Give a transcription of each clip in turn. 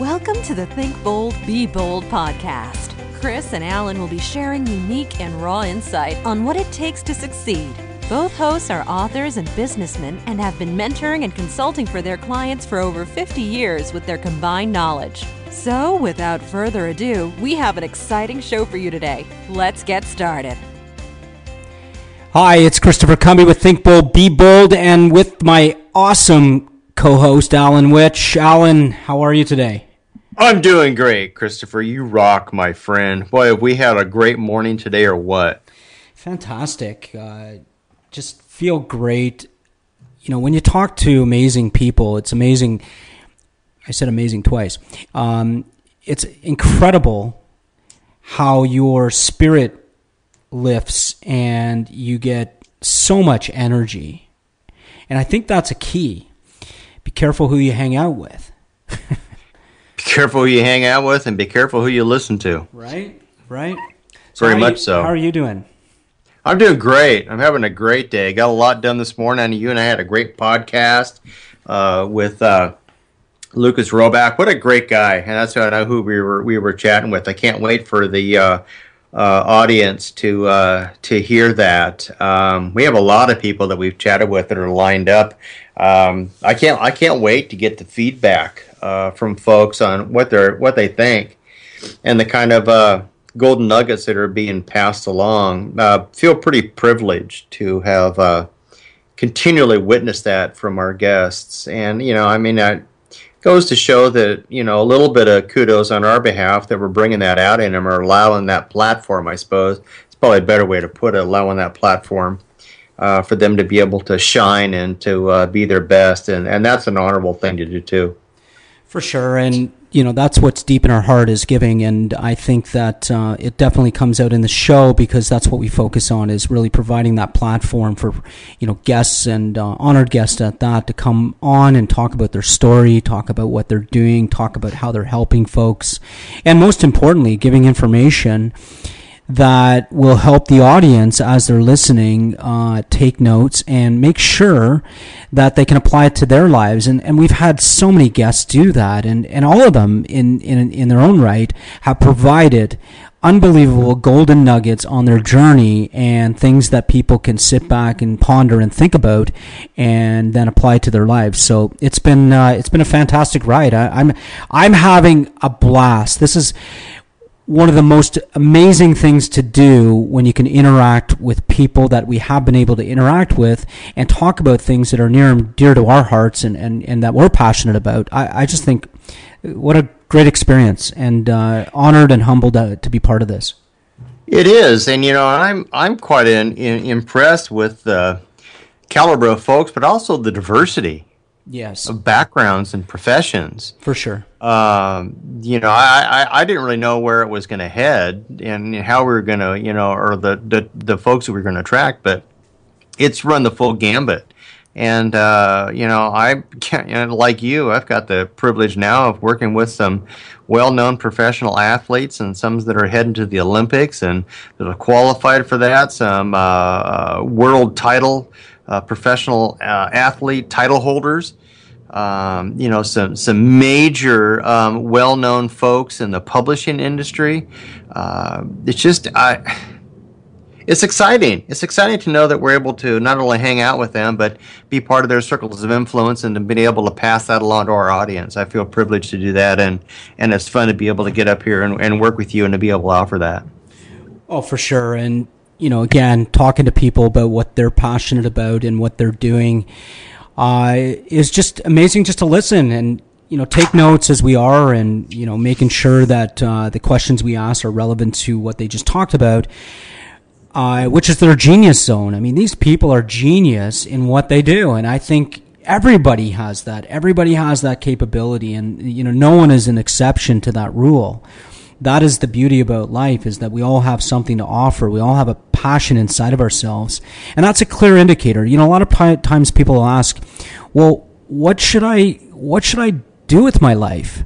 Welcome to the Think Bold, Be Bold podcast. Chris and Alan will be sharing unique and raw insight on what it takes to succeed. Both hosts are authors and businessmen and have been mentoring and consulting for their clients for over 50 years with their combined knowledge. So, without further ado, we have an exciting show for you today. Let's get started. Hi, it's Christopher Cumby with Think Bold, Be Bold, and with my awesome co-host Alan Witch. Alan, how are you today? I'm doing great, Christopher. You rock, my friend. Boy, have we had a great morning today, or what? Fantastic. Uh, just feel great. You know, when you talk to amazing people, it's amazing. I said amazing twice. Um, it's incredible how your spirit lifts and you get so much energy. And I think that's a key careful who you hang out with. be careful who you hang out with and be careful who you listen to. Right, right. So Very much you, so. How are you doing? I'm doing great. I'm having a great day. Got a lot done this morning. You and I had a great podcast uh, with uh, Lucas Roback. What a great guy! And that's who I know who we were we were chatting with. I can't wait for the uh, uh audience to uh, to hear that. Um, we have a lot of people that we've chatted with that are lined up um, I can't I can't wait to get the feedback uh, from folks on what they're what they think and the kind of uh, golden nuggets that are being passed along. Uh, feel pretty privileged to have uh, continually witnessed that from our guests, and you know, I mean, it goes to show that you know a little bit of kudos on our behalf that we're bringing that out in them or allowing that platform. I suppose it's probably a better way to put it, allowing that platform uh, for them to be able to shine and to uh, be their best, and and that's an honorable thing to do too. For sure, and you know that's what's deep in our heart is giving, and I think that uh, it definitely comes out in the show because that's what we focus on is really providing that platform for you know guests and uh, honored guests at that to come on and talk about their story, talk about what they're doing, talk about how they're helping folks, and most importantly, giving information that will help the audience as they're listening uh, take notes and make sure that they can apply it to their lives. And, and we've had so many guests do that, and, and all of them in, in, in their own right have provided unbelievable golden nuggets on their journey and things that people can sit back and ponder and think about and then apply to their lives. So it's been uh, it's been a fantastic ride. I, I'm I'm having a blast. This is one of the most amazing things to do when you can interact with people that we have been able to interact with and talk about things that are near and dear to our hearts and, and, and that we're passionate about. I, I just think what a great experience and uh, honored and humbled to, to, be part of this. It is, and you know, I'm I'm quite in, in, impressed with the caliber of folks, but also the diversity yes. Of backgrounds and professions. For sure. Um, you know I, I, I didn't really know where it was going to head and how we were going to you know or the, the the folks that we were going to attract but it's run the full gambit. And uh, you know i can't you know, like you i've got the privilege now of working with some well-known professional athletes and some that are heading to the olympics and that are qualified for that some uh, uh world title uh, professional uh, athlete title holders. Um, you know, some some major um, well-known folks in the publishing industry. Uh, it's just I. It's exciting. It's exciting to know that we're able to not only hang out with them, but be part of their circles of influence and to be able to pass that along to our audience. I feel privileged to do that, and, and it's fun to be able to get up here and, and work with you and to be able to offer that. Oh, for sure. And you know, again, talking to people about what they're passionate about and what they're doing uh, is just amazing just to listen and, you know, take notes as we are and, you know, making sure that uh, the questions we ask are relevant to what they just talked about. Uh, which is their genius zone. I mean, these people are genius in what they do, and I think everybody has that. Everybody has that capability, and you know, no one is an exception to that rule that is the beauty about life is that we all have something to offer. We all have a passion inside of ourselves. And that's a clear indicator. You know, a lot of times people will ask, well, what should I, what should I do with my life?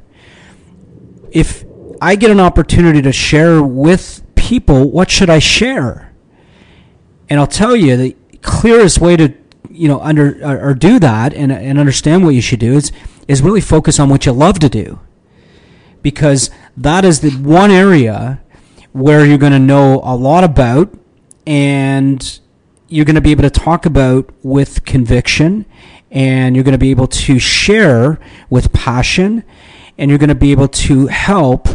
If I get an opportunity to share with people, what should I share? And I'll tell you the clearest way to, you know, under, or, or do that and, and understand what you should do is, is really focus on what you love to do because that is the one area where you're going to know a lot about and you're going to be able to talk about with conviction and you're going to be able to share with passion and you're going to be able to help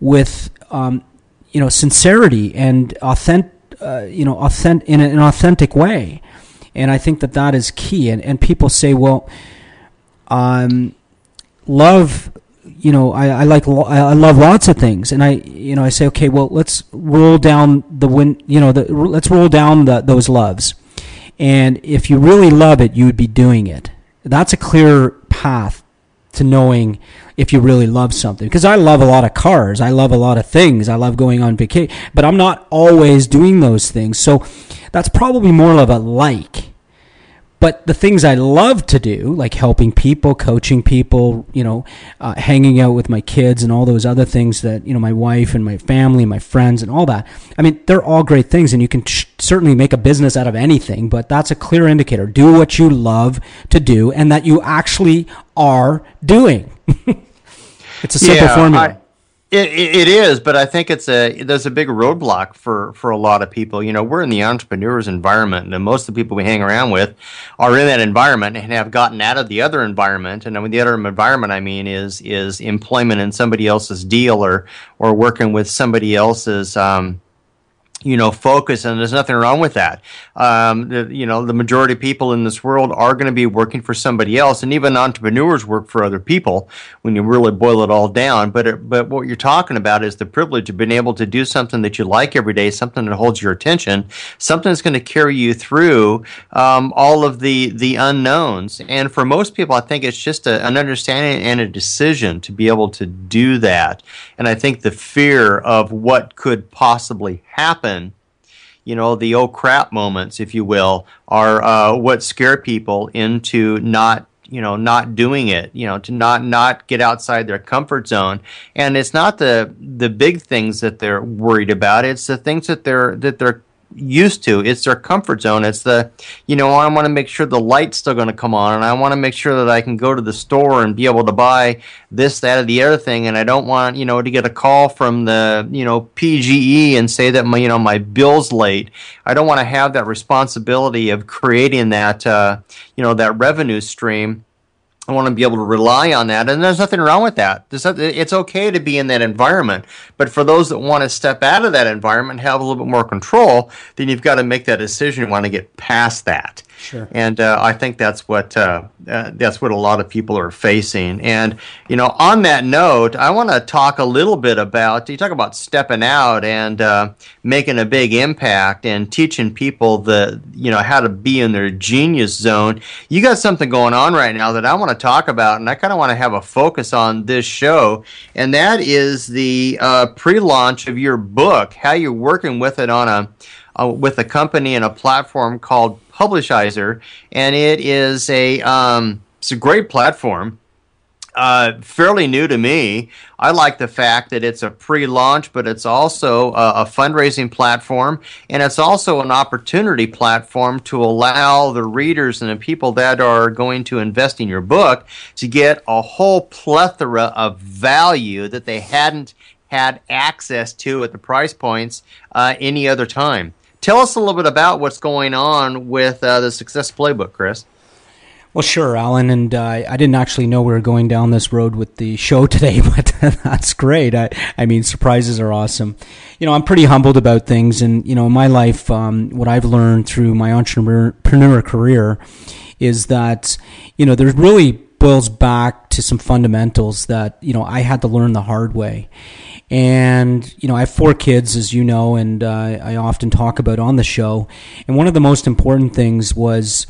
with um, you know sincerity and authentic uh, you know authentic in an authentic way. And I think that that is key. And and people say well um, love you know I, I like I love lots of things and I you know I say okay well let's roll down the win you know the, let's roll down the, those loves and if you really love it, you would be doing it. That's a clear path to knowing if you really love something. Because I love a lot of cars. I love a lot of things. I love going on vacation, but I'm not always doing those things. So that's probably more of a like but the things I love to do, like helping people, coaching people, you know, uh, hanging out with my kids and all those other things that, you know, my wife and my family, my friends and all that. I mean, they're all great things and you can sh- certainly make a business out of anything, but that's a clear indicator. Do what you love to do and that you actually are doing. it's a simple yeah, formula. I- it, it is, but I think it's a there's a big roadblock for for a lot of people. You know, we're in the entrepreneurs environment, and most of the people we hang around with are in that environment and have gotten out of the other environment. And with the other environment, I mean, is is employment in somebody else's deal or or working with somebody else's. Um, you know, focus, and there's nothing wrong with that. Um, the, you know, the majority of people in this world are going to be working for somebody else, and even entrepreneurs work for other people when you really boil it all down. But it, but what you're talking about is the privilege of being able to do something that you like every day, something that holds your attention, something that's going to carry you through um, all of the the unknowns. And for most people, I think it's just a, an understanding and a decision to be able to do that. And I think the fear of what could possibly happen you know, the oh crap moments, if you will, are uh, what scare people into not you know not doing it you know to not not get outside their comfort zone. And it's not the the big things that they're worried about. It's the things that they're that they're used to. It's their comfort zone. It's the, you know, I want to make sure the light's still going to come on, and I want to make sure that I can go to the store and be able to buy this, that, or the other thing. And I don't want, you know, to get a call from the, you know, PGE and say that my, you know, my bill's late. I don't want to have that responsibility of creating that, uh, you know, that revenue stream I want to be able to rely on that, and there's nothing wrong with that. It's okay to be in that environment, but for those that want to step out of that environment have a little bit more control, then you've got to make that decision. You want to get past that. Sure. And uh, I think that's what uh, uh, that's what a lot of people are facing. And you know, on that note, I want to talk a little bit about you talk about stepping out and uh, making a big impact and teaching people the you know how to be in their genius zone. You got something going on right now that I want to talk about, and I kind of want to have a focus on this show, and that is the uh, pre-launch of your book. How you're working with it on a uh, with a company and a platform called Publishizer, and it is a um, it's a great platform. Uh, fairly new to me. I like the fact that it's a pre-launch, but it's also a, a, fundraising platform, and it's also an opportunity platform to allow the readers and the people that are going to invest in your book to get a whole plethora of value that they hadn't had access to at the price points uh, any other time. Tell us a little bit about what's going on with uh, the Success Playbook, Chris. Well, sure, Alan, and uh, I didn't actually know we were going down this road with the show today, but that's great. I, I mean, surprises are awesome. You know, I'm pretty humbled about things, and you know, in my life, um, what I've learned through my entrepreneur career is that you know, there's really boils back to some fundamentals that you know I had to learn the hard way. And, you know, I have four kids, as you know, and uh, I often talk about on the show. And one of the most important things was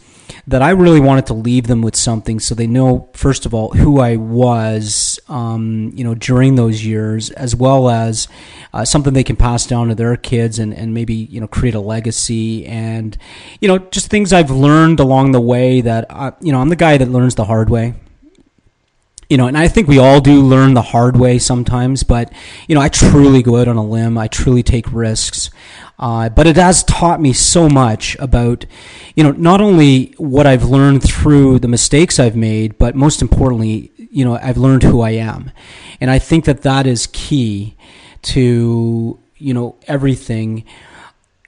that I really wanted to leave them with something so they know, first of all, who I was, um, you know, during those years, as well as uh, something they can pass down to their kids and, and maybe, you know, create a legacy and, you know, just things I've learned along the way that, I, you know, I'm the guy that learns the hard way you know, and I think we all do learn the hard way sometimes, but, you know, I truly go out on a limb. I truly take risks. Uh, but it has taught me so much about, you know, not only what I've learned through the mistakes I've made, but most importantly, you know I've learned who I am, and I think that that is key to you know everything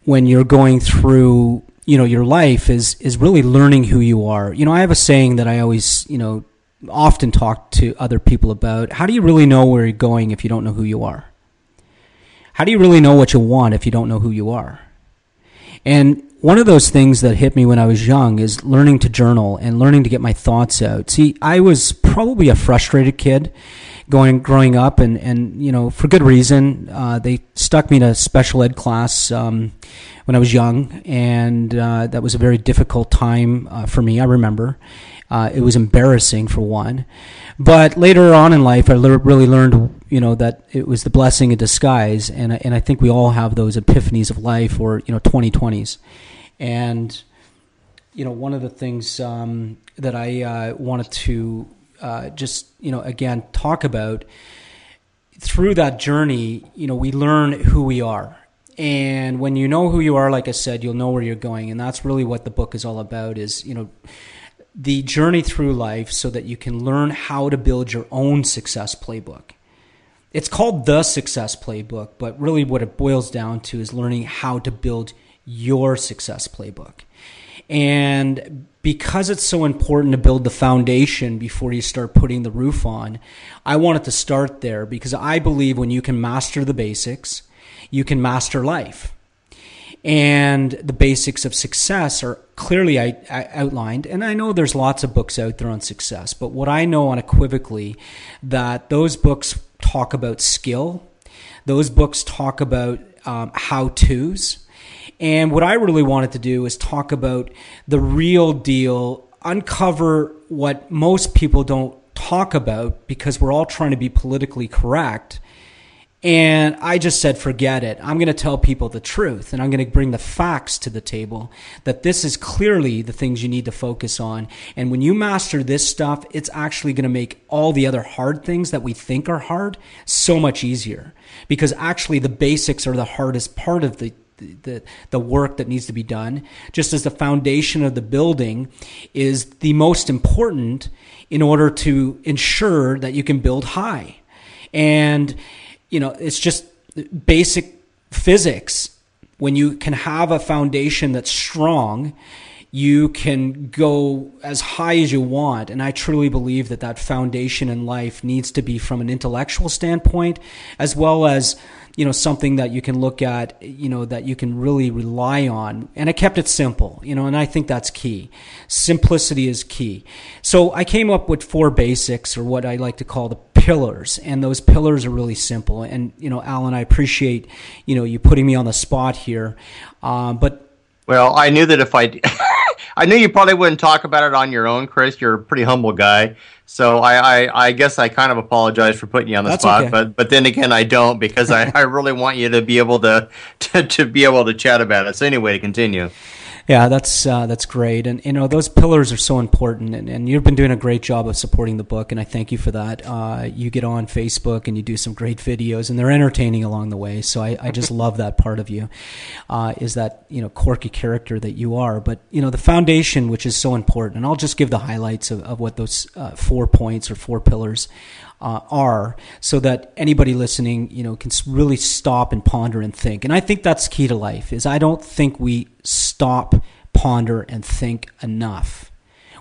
when you're going through you know your life is is really learning who you are. You know, I have a saying that I always you know often talk to other people about. How do you really know where you're going if you don't know who you are? How do you really know what you want if you don't know who you are? And one of those things that hit me when I was young is learning to journal and learning to get my thoughts out. See, I was probably a frustrated kid going growing up, and and you know for good reason. Uh, they stuck me in a special ed class um, when I was young, and uh, that was a very difficult time uh, for me. I remember. Uh, it was embarrassing for one, but later on in life, I le- really learned, you know, that it was the blessing in disguise, and and I think we all have those epiphanies of life, or you know, twenty twenties, and you know, one of the things um, that I uh, wanted to uh, just you know again talk about through that journey you know we learn who we are. And when you know who you are like i said you'll know where you're going. And that's really what the book is all about is you know the journey through life so that you can learn how to build your own success playbook it's called the success playbook but really what it boils down to is learning how to build your success playbook and because it's so important to build the foundation before you start putting the roof on, I wanted to start there because I believe when you can master the basics, you can master life. And the basics of success are clearly I outlined. And I know there's lots of books out there on success, but what I know unequivocally that those books talk about skill, those books talk about um, how to's and what I really wanted to do is talk about the real deal, uncover what most people don't talk about because we're all trying to be politically correct. And I just said, forget it. I'm going to tell people the truth and I'm going to bring the facts to the table that this is clearly the things you need to focus on. And when you master this stuff, it's actually going to make all the other hard things that we think are hard so much easier because actually the basics are the hardest part of the the, the work that needs to be done, just as the foundation of the building is the most important in order to ensure that you can build high. And, you know, it's just basic physics. When you can have a foundation that's strong, you can go as high as you want. And I truly believe that that foundation in life needs to be from an intellectual standpoint as well as you know something that you can look at you know that you can really rely on and i kept it simple you know and i think that's key simplicity is key so i came up with four basics or what i like to call the pillars and those pillars are really simple and you know alan i appreciate you know you putting me on the spot here um, but well i knew that if i i knew you probably wouldn't talk about it on your own chris you're a pretty humble guy so I, I, I, guess I kind of apologize for putting you on the That's spot, okay. but but then again I don't because I, I really want you to be able to, to to be able to chat about it. So anyway, to continue. Yeah, that's uh, that's great, and you know those pillars are so important, and, and you've been doing a great job of supporting the book, and I thank you for that. Uh, you get on Facebook and you do some great videos, and they're entertaining along the way. So I, I just love that part of you, uh, is that you know quirky character that you are. But you know the foundation, which is so important, and I'll just give the highlights of, of what those uh, four points or four pillars uh, are so that anybody listening you know can really stop and ponder and think. And i think that's key to life is i don't think we stop ponder and think enough.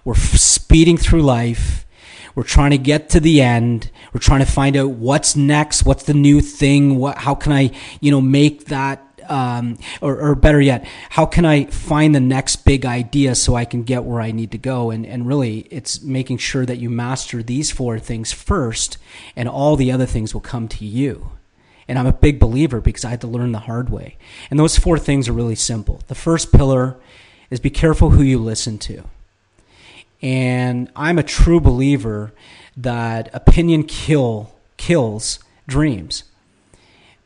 We're speeding through life. We're trying to get to the end. We're trying to find out what's next what's the new thing what how can i you know make that um, or, or, better yet, how can I find the next big idea so I can get where I need to go? And, and really, it's making sure that you master these four things first, and all the other things will come to you. And I'm a big believer because I had to learn the hard way. And those four things are really simple. The first pillar is be careful who you listen to. And I'm a true believer that opinion kill kills dreams.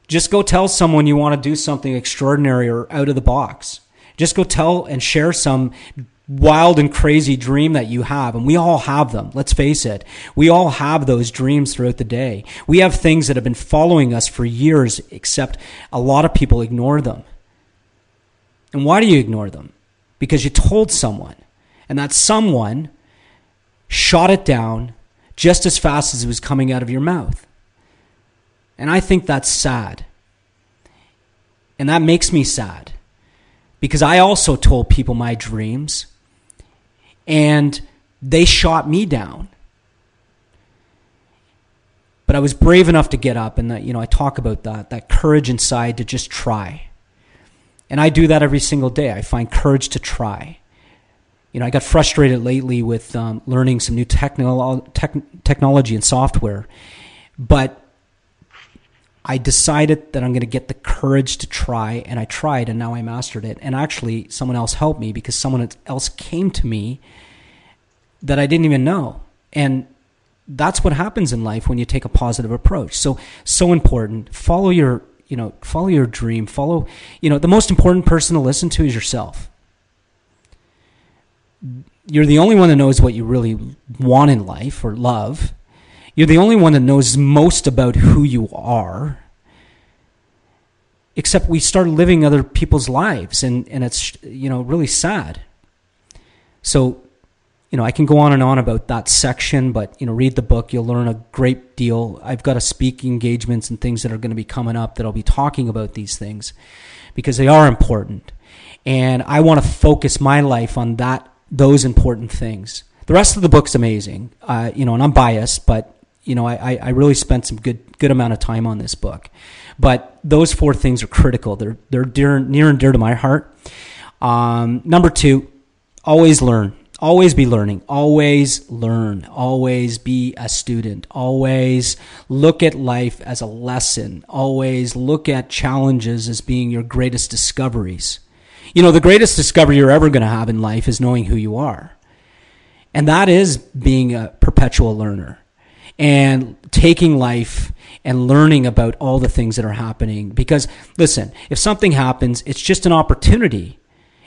Just go tell someone you want to do something extraordinary or out of the box. Just go tell and share some wild and crazy dream that you have. And we all have them. Let's face it. We all have those dreams throughout the day. We have things that have been following us for years, except a lot of people ignore them. And why do you ignore them? Because you told someone. And that someone shot it down, just as fast as it was coming out of your mouth. And I think that's sad. And that makes me sad because I also told people my dreams and they shot me down. But I was brave enough to get up and that, you know, I talk about that, that courage inside to just try. And I do that every single day. I find courage to try. You know, I got frustrated lately with um, learning some new technolo- tech- technology and software, but I decided that I'm going to get the courage to try, and I tried, and now I mastered it. And actually, someone else helped me because someone else came to me that I didn't even know. And that's what happens in life when you take a positive approach. So, so important. Follow your, you know, follow your dream. Follow, you know, the most important person to listen to is yourself. You're the only one that knows what you really want in life or love. You're the only one that knows most about who you are. Except we start living other people's lives, and, and it's, you know, really sad. So you know, I can go on and on about that section, but you know, read the book. You'll learn a great deal. I've got a speaking engagements and things that are going to be coming up that I'll be talking about these things because they are important, and I want to focus my life on that those important things. The rest of the book's amazing, uh, you know, and I'm biased, but you know, I, I really spent some good good amount of time on this book. But those four things are critical. They're they're dear, near and dear to my heart. Um, number two, always learn. Always be learning. Always learn. Always be a student. Always look at life as a lesson. Always look at challenges as being your greatest discoveries. You know the greatest discovery you're ever going to have in life is knowing who you are. And that is being a perpetual learner and taking life and learning about all the things that are happening because listen if something happens it's just an opportunity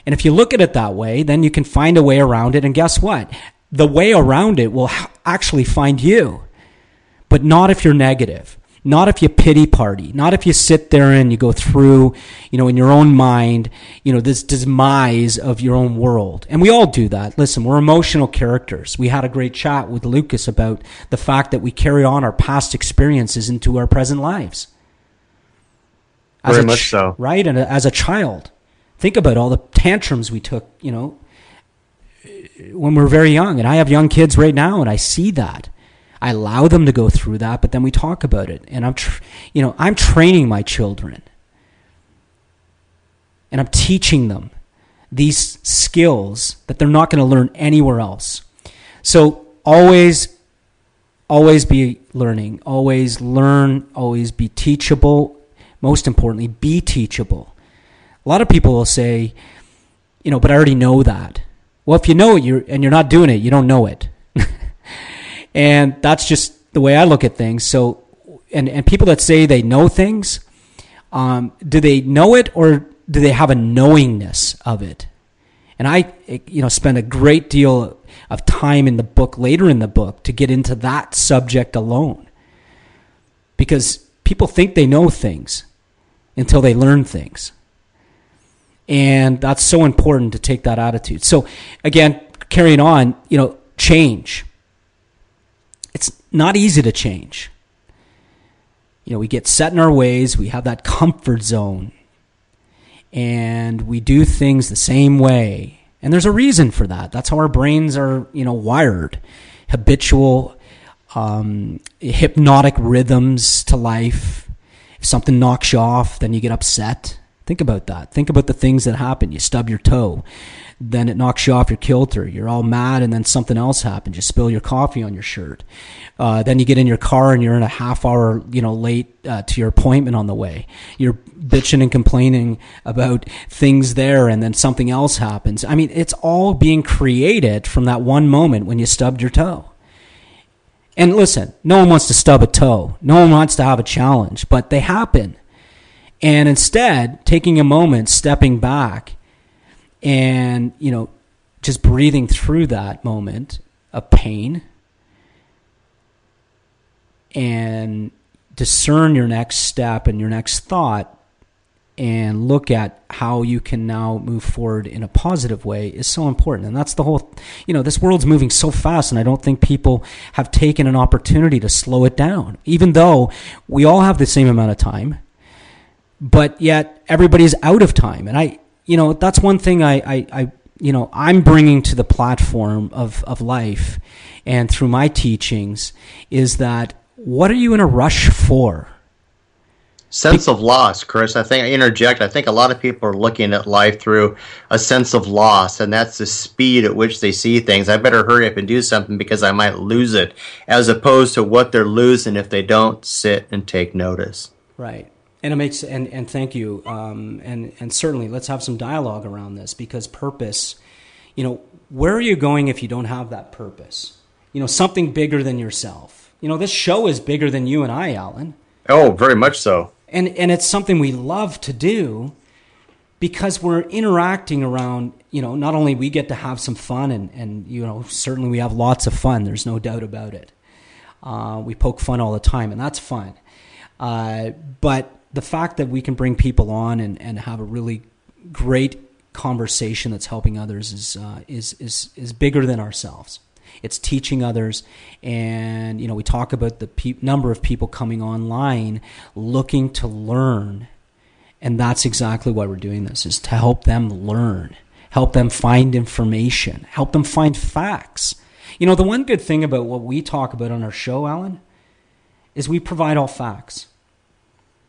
and if you look at it that way, then you can find a way around it. And guess what? The way around it will actually find you, but not if you're negative. Not if you pity party. Not if you sit there and you go through, you know, in your own mind, you know, this demise of your own world. And we all do that. Listen, we're emotional characters. We had a great chat with Lucas about the fact that we carry on our past experiences into our present lives. As Very much ch- so. Right? And as a child think about all the tantrums we took, you know, when we are very young. And I have young kids right now, and I see that. I allow them to go through that, but then we talk about it. And I'm, you know, I'm training my children, and I'm teaching them these skills that they're not going to learn anywhere else. So always, always be learning. Always learn. Always be teachable. Most importantly, be teachable. A lot of people will say, you know, but I already know that. Well, if you know it you're, and you're not doing it, you don't know it. And that's just the way I look at things. So, and, and people that say they know things, um, do they know it or do they have a knowingness of it? And I, you know, spend a great deal of time in the book, later in the book, to get into that subject alone. Because people think they know things until they learn things. And that's so important to take that attitude. So, again, carrying on, you know, change. Not easy to change. You know, we get set in our ways, we have that comfort zone, and we do things the same way. And there's a reason for that. That's how our brains are, you know, wired. Habitual, um, hypnotic rhythms to life. If something knocks you off, then you get upset. Think about that. Think about the things that happen. You stub your toe, then it knocks you off your kilter. You're all mad, and then something else happens. You spill your coffee on your shirt. Uh, then you get in your car and you're in a half hour, you know, late uh, to your appointment on the way. You're bitching and complaining about things there, and then something else happens. I mean, it's all being created from that one moment when you stubbed your toe. And listen, no one wants to stub a toe. No one wants to have a challenge, but they happen. And instead, taking a moment, stepping back, and, you know, just breathing through that moment of pain and discern your next step and your next thought and look at how you can now move forward in a positive way is so important. And that's the whole, you know, this world's moving so fast, and I don't think people have taken an opportunity to slow it down, even though we all have the same amount of time, but yet everybody's out of time. And I, you know, that's one thing I, I, I you know, I'm bringing to the platform of, of life and through my teachings is that what are you in a rush for? sense of loss, Chris. I think I interject. I think a lot of people are looking at life through a sense of loss, and that's the speed at which they see things. I better hurry up and do something because I might lose it, as opposed to what they're losing if they don't sit and take notice. Right. And it makes and, and thank you. Um, and and certainly let's have some dialogue around this because purpose, you know, where are you going if you don't have that purpose? You know, something bigger than yourself. You know, this show is bigger than you and I, Alan. Oh, very much so and and it's something we love to do because we're interacting around you know not only we get to have some fun and and you know certainly we have lots of fun there's no doubt about it uh, we poke fun all the time and that's fun uh, but the fact that we can bring people on and, and have a really great conversation that's helping others is uh, is is is bigger than ourselves it's teaching others. And, you know, we talk about the pe- number of people coming online looking to learn. And that's exactly why we're doing this is to help them learn, help them find information, help them find facts. You know, the one good thing about what we talk about on our show, Alan, is we provide all facts.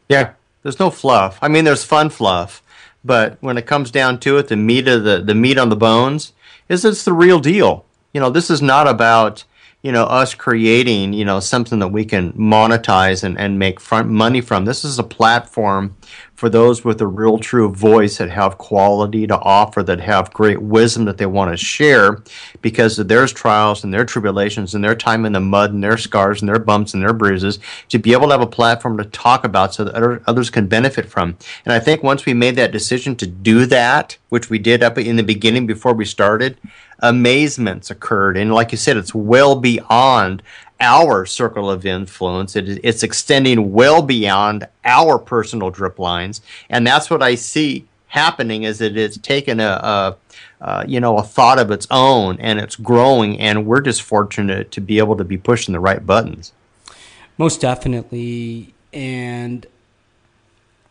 Yeah, there's no fluff. I mean, there's fun fluff, but when it comes down to it, the meat of the the meat on the bones is it's the real deal. You know, this is not about you know us creating you know something that we can monetize and, and make front money from. This is a platform for those with a real true voice that have quality to offer that have great wisdom that they want to share because of their trials and their tribulations and their time in the mud and their scars and their bumps and their bruises to be able to have a platform to talk about so that others can benefit from and i think once we made that decision to do that which we did up in the beginning before we started amazements occurred. And like you said, it's well beyond our circle of influence. It, it's extending well beyond our personal drip lines. And that's what I see happening is that it's taken a, a uh, you know, a thought of its own and it's growing. And we're just fortunate to be able to be pushing the right buttons. Most definitely. And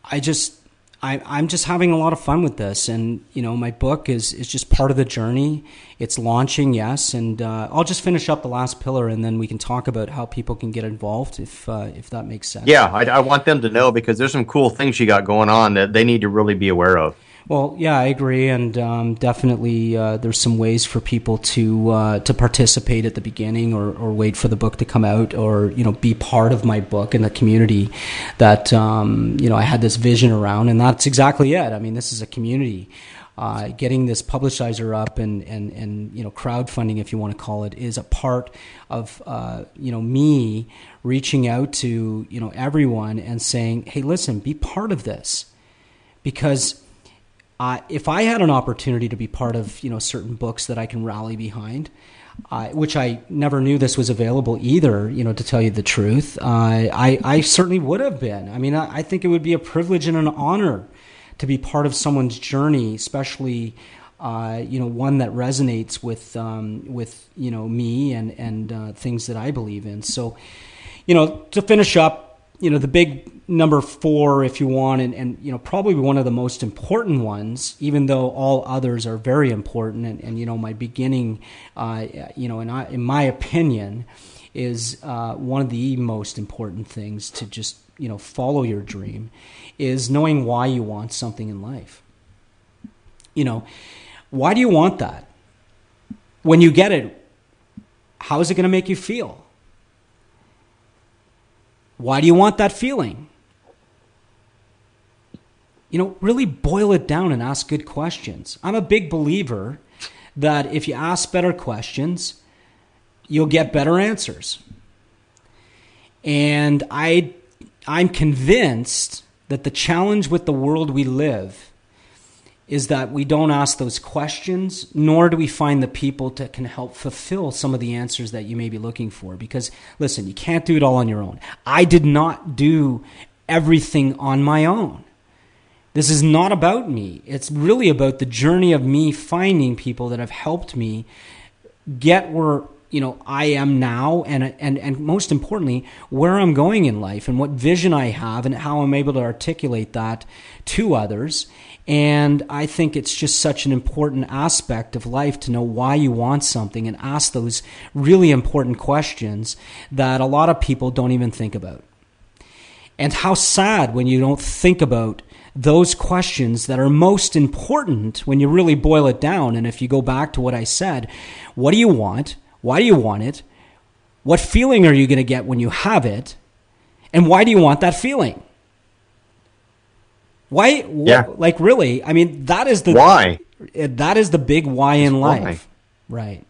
I just, I, I'm just having a lot of fun with this, and you know, my book is is just part of the journey. It's launching, yes, and uh, I'll just finish up the last pillar, and then we can talk about how people can get involved, if uh, if that makes sense. Yeah, I, I want them to know because there's some cool things you got going on that they need to really be aware of. Well, yeah, I agree, and um, definitely uh, there's some ways for people to uh, to participate at the beginning, or, or wait for the book to come out, or you know, be part of my book and the community that um, you know I had this vision around, and that's exactly it. I mean, this is a community. Uh, getting this publisher up and, and, and you know crowdfunding, if you want to call it, is a part of uh, you know me reaching out to you know everyone and saying, hey, listen, be part of this because uh, if I had an opportunity to be part of you know certain books that I can rally behind, uh, which I never knew this was available either, you know, to tell you the truth, uh, I, I certainly would have been. I mean, I, I, think it would be a privilege and an honor to be part of someone's journey, especially, uh, you know, one that resonates with, um, with you know, me and, and uh, things that I believe in. So, you know, to finish up, you know, the big number four, if you want, and, and you know probably one of the most important ones, even though all others are very important. And, and you know my beginning, uh, you know, in, I, in my opinion, is uh, one of the most important things to just you know follow your dream, is knowing why you want something in life. You know, why do you want that? When you get it, how is it going to make you feel? Why do you want that feeling? you know, really boil it down and ask good questions. I'm a big believer that if you ask better questions, you'll get better answers. And I I'm convinced that the challenge with the world we live is that we don't ask those questions, nor do we find the people that can help fulfill some of the answers that you may be looking for. Because, listen, you can't do it all on your own. I did not do everything on my own This is not about me. It's really about the journey of me finding people that have helped me get where you know I am now and and and most importantly where I'm going in life and what vision I have and how I'm able to articulate that to others and I think it's just such an important aspect of life to know why you want something and ask those really important questions that a lot of people don't even think about. And how sad when you don't think about those questions that are most important when you really boil it down. And if you go back to what I said, what do you want? Why do you want it? What feeling are you going to get when you have it? And why do you want that feeling? Why? Yeah. Wh- like really? I mean, that is the Why? Eh, that is the big why in why. life, right?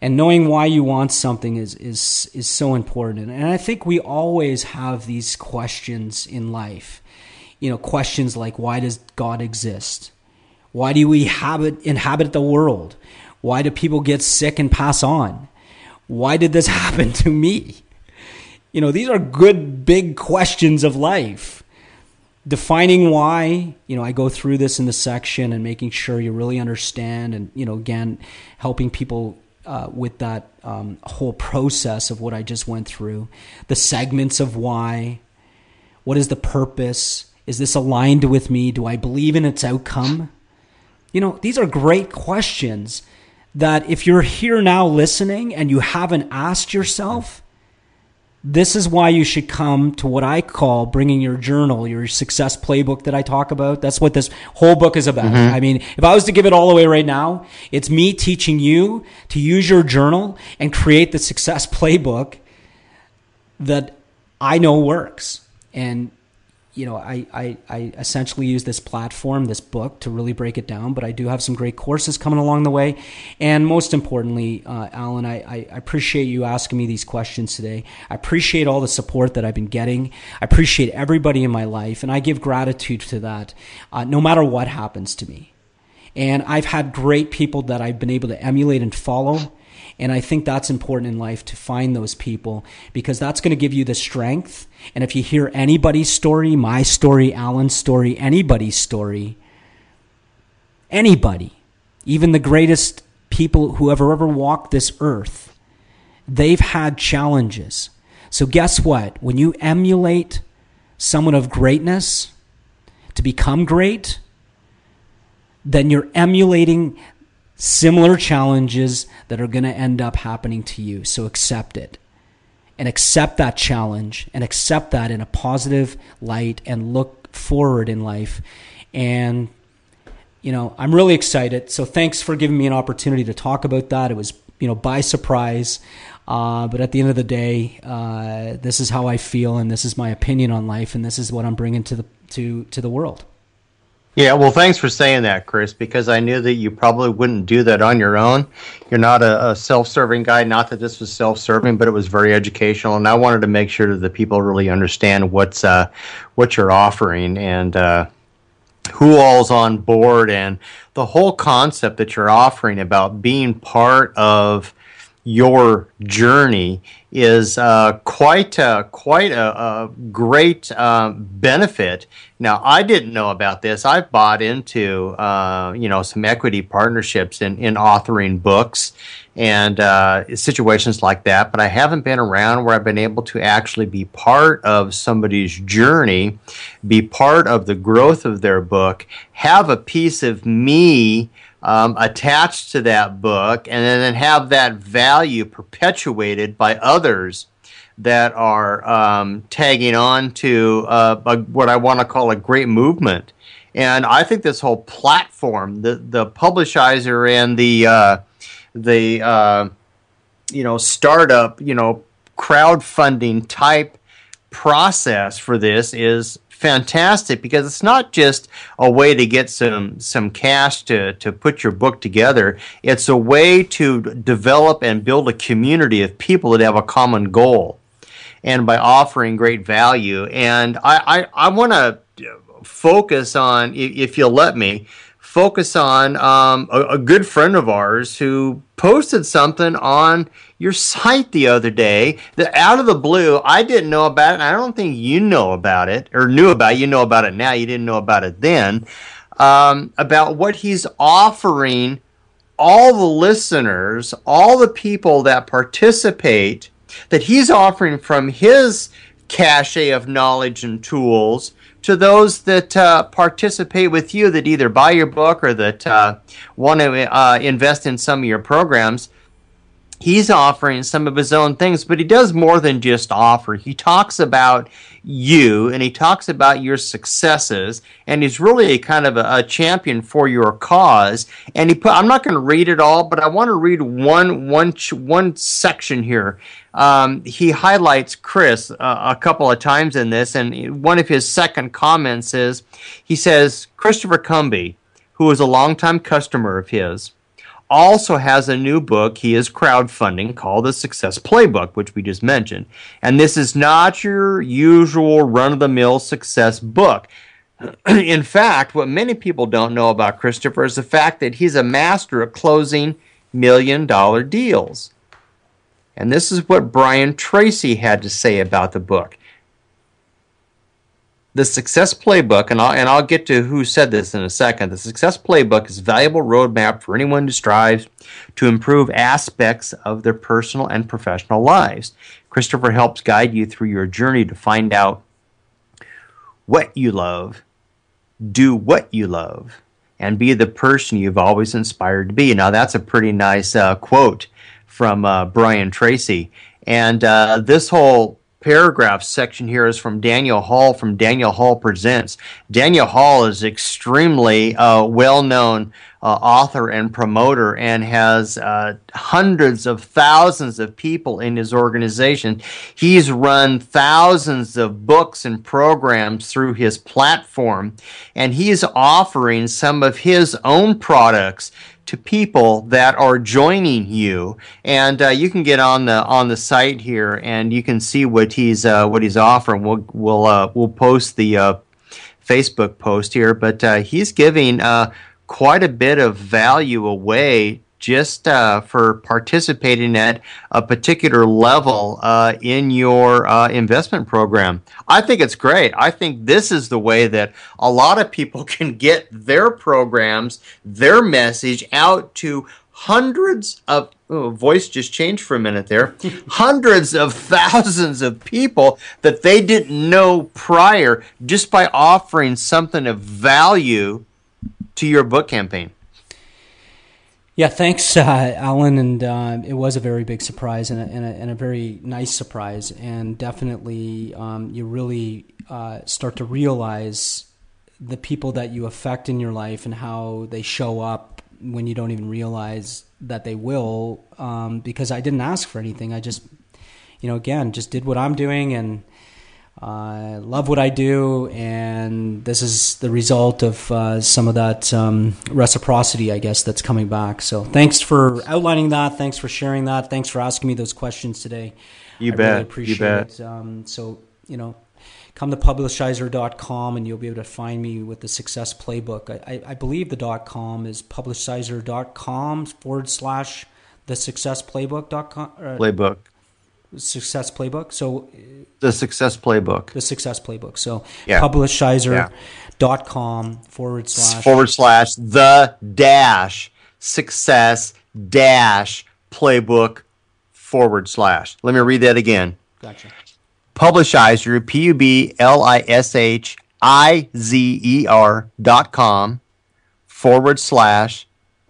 And knowing why you want something is is is so important. And I think we always have these questions in life. You know, questions like why does God exist? Why do we habit, inhabit the world? Why do people get sick and pass on? Why did this happen to me? You know, these are good big questions of life defining why you know i go through this in the section and making sure you really understand and you know again helping people uh, with that um, whole process of what i just went through. The segments of why. What is the purpose? Is this aligned with me? Do i believe in its outcome? You know these are great questions that if you're here now listening and you haven't asked yourself this is why you should come to what I call bringing your journal, your success playbook that I talk about. That's what this whole book is about. Mm-hmm. I mean, if I was to give it all away right now, it's me teaching you to use your journal and create the success playbook that I know works. And you know, I, I, I essentially use this platform, this book, to really break it down. But I do have some great courses coming along the way. And most importantly, uh, Alan, I, I appreciate you asking me these questions today. I appreciate all the support that I've been getting. I appreciate everybody in my life. And I give gratitude to that, uh, no matter what happens to me. And I've had great people that I've been able to emulate and follow. And I think that's important in life to find those people because that's going to give you the strength. And if you hear anybody's story, my story, Alan's story, anybody's story, anybody, even the greatest people who have ever walked this earth, they've had challenges. So, guess what? When you emulate someone of greatness to become great, then you're emulating similar challenges that are going to end up happening to you. So accept it and accept that challenge and accept that in a positive light and look forward in life. And, you know, I'm really excited. So thanks for giving me an opportunity to talk about that. It was, you know, by surprise. Uh, but at the end of the day, uh, this is how I feel, and this is my opinion on life, and this is what I'm bringing to the to to the world. Yeah, well, thanks for saying that, Chris, because I knew that you probably wouldn't do that on your own. You're not a, a self serving guy. Not that this was self serving, but it was very educational. And I wanted to make sure that the people really understand what's uh, what you're offering and uh, who all's on board and the whole concept that you're offering about being part of your journey is uh, quite a, quite a, a great uh, benefit. Now, I didn't know about this. I've bought into uh, you know some equity partnerships in, in authoring books and uh, situations like that, but I haven't been around where I've been able to actually be part of somebody's journey, be part of the growth of their book, have a piece of me um, attached to that book and then have that value perpetuated by others that are um, tagging on to uh, a, what I want to call a great movement. And I think this whole platform, the the publishizer and the uh, the uh, you know startup, you know crowdfunding type process for this is fantastic because it's not just a way to get some some cash to to put your book together. It's a way to develop and build a community of people that have a common goal, and by offering great value. And I I, I want to focus on, if you'll let me, focus on um, a, a, good friend of ours who posted something on your site the other day that out of the blue I didn't know about it. I don't think you know about it or knew about it. You know about it now. You didn't know about it then. Um, about what he's offering all the listeners, all the people that participate, that he's offering from his cache of knowledge and tools to those that uh, participate with you that either buy your book or that uh, want to uh, invest in some of your programs. He's offering some of his own things, but he does more than just offer. He talks about you and he talks about your successes and he's really a kind of a, a champion for your cause and he put i'm not going to read it all but i want to read one one one section here um, he highlights chris uh, a couple of times in this and one of his second comments is he says christopher cumby who is a longtime customer of his also has a new book he is crowdfunding called the Success Playbook, which we just mentioned. And this is not your usual run of the mill success book. In fact, what many people don't know about Christopher is the fact that he's a master at closing million dollar deals. And this is what Brian Tracy had to say about the book the Success Playbook, and I'll, and I'll get to who said this in a second. The Success Playbook is a valuable roadmap for anyone who strives to improve aspects of their personal and professional lives. Christopher helps guide you through your journey to find out what you love, do what you love, and be the person you've always inspired to be. Now, that's a pretty nice uh, quote from uh, Brian Tracy. And uh, this whole paragraph section here is from Daniel Hall from Daniel Hall Presents. Daniel Hall is extremely uh, well known uh, author and promoter and has uh, hundreds of thousands of people in his organization. He's run thousands of books and programs through his platform, and he's offering some of his own products to people that are joining you, and uh, you can get on the on the site here, and you can see what he's uh, what he's offering. We'll we'll uh, we'll post the uh, Facebook post here, but uh, he's giving uh, quite a bit of value away just uh, for participating at a particular level uh, in your uh, investment program. I think it's great. I think this is the way that a lot of people can get their programs, their message out to hundreds of oh, voice just changed for a minute there hundreds of thousands of people that they didn't know prior just by offering something of value to your book campaign yeah, thanks, uh, Alan. And uh, it was a very big surprise and a, and a, and a very nice surprise. And definitely, um, you really uh, start to realize the people that you affect in your life and how they show up when you don't even realize that they will. Um, because I didn't ask for anything. I just, you know, again, just did what I'm doing and I love what I do, and this is the result of uh, some of that um, reciprocity, I guess, that's coming back. So, thanks for outlining that. Thanks for sharing that. Thanks for asking me those questions today. You I bet. Really appreciate you bet. it. Um, so, you know, come to publishizer.com and you'll be able to find me with the success playbook. I, I, I believe the dot com is publishizer.com forward slash the success playbook.com. Uh, playbook success playbook. So uh, the success playbook. The success playbook. So yeah. publishizer.com forward slash forward slash the dash success dash playbook forward slash. Let me read that again. Gotcha. Publishizer, P U B L I S H I Z E R dot com forward slash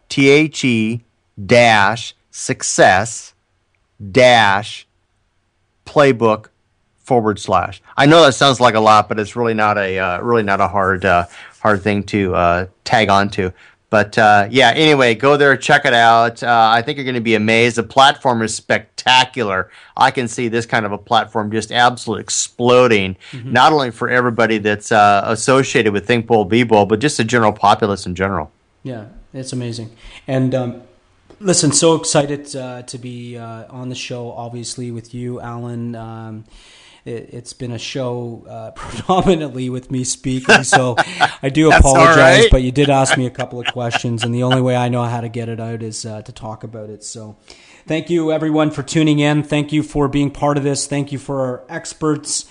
T H E dash success dash playbook forward slash. I know that sounds like a lot, but it's really not a uh, really not a hard uh, hard thing to uh, tag onto. But uh, yeah, anyway, go there, check it out. Uh, I think you're going to be amazed. The platform is spectacular. I can see this kind of a platform just absolutely exploding, mm-hmm. not only for everybody that's uh, associated with Think Bold, Be but just the general populace in general. Yeah, it's amazing. And um, Listen, so excited uh, to be uh, on the show, obviously, with you, Alan. Um, it, has been a show uh, predominantly with me speaking. So I do apologize, right. but you did ask me a couple of questions, and the only way I know how to get it out is uh, to talk about it. So thank you, everyone, for tuning in. Thank you for being part of this. Thank you for our experts.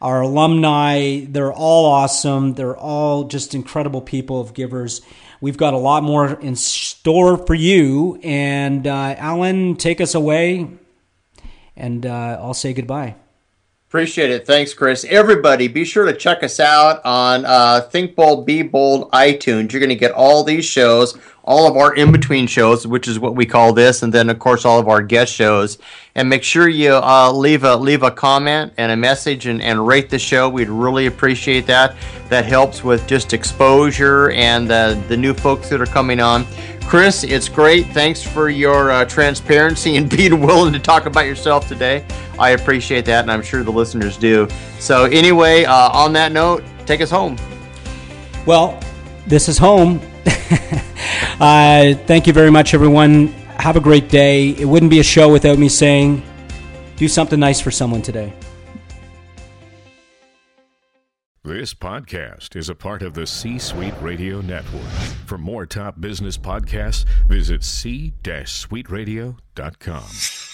Our alumni, they're all awesome. They're all just incredible people of givers. We've got a lot more in store for you. And uh, Alan, take us away, and uh, I'll say goodbye. Appreciate it. Thanks, Chris. Everybody, be sure to check us out on uh, Think Bold, Be Bold iTunes. You're going to get all these shows, all of our in between shows, which is what we call this, and then of course all of our guest shows. And make sure you uh, leave a leave a comment and a message and, and rate the show. We'd really appreciate that. That helps with just exposure and uh, the new folks that are coming on. Chris, it's great. Thanks for your uh, transparency and being willing to talk about yourself today. I appreciate that, and I'm sure the listeners do. So, anyway, uh, on that note, take us home. Well, this is home. uh, thank you very much, everyone. Have a great day. It wouldn't be a show without me saying, do something nice for someone today. This podcast is a part of the C Suite Radio Network. For more top business podcasts, visit c-suiteradio.com.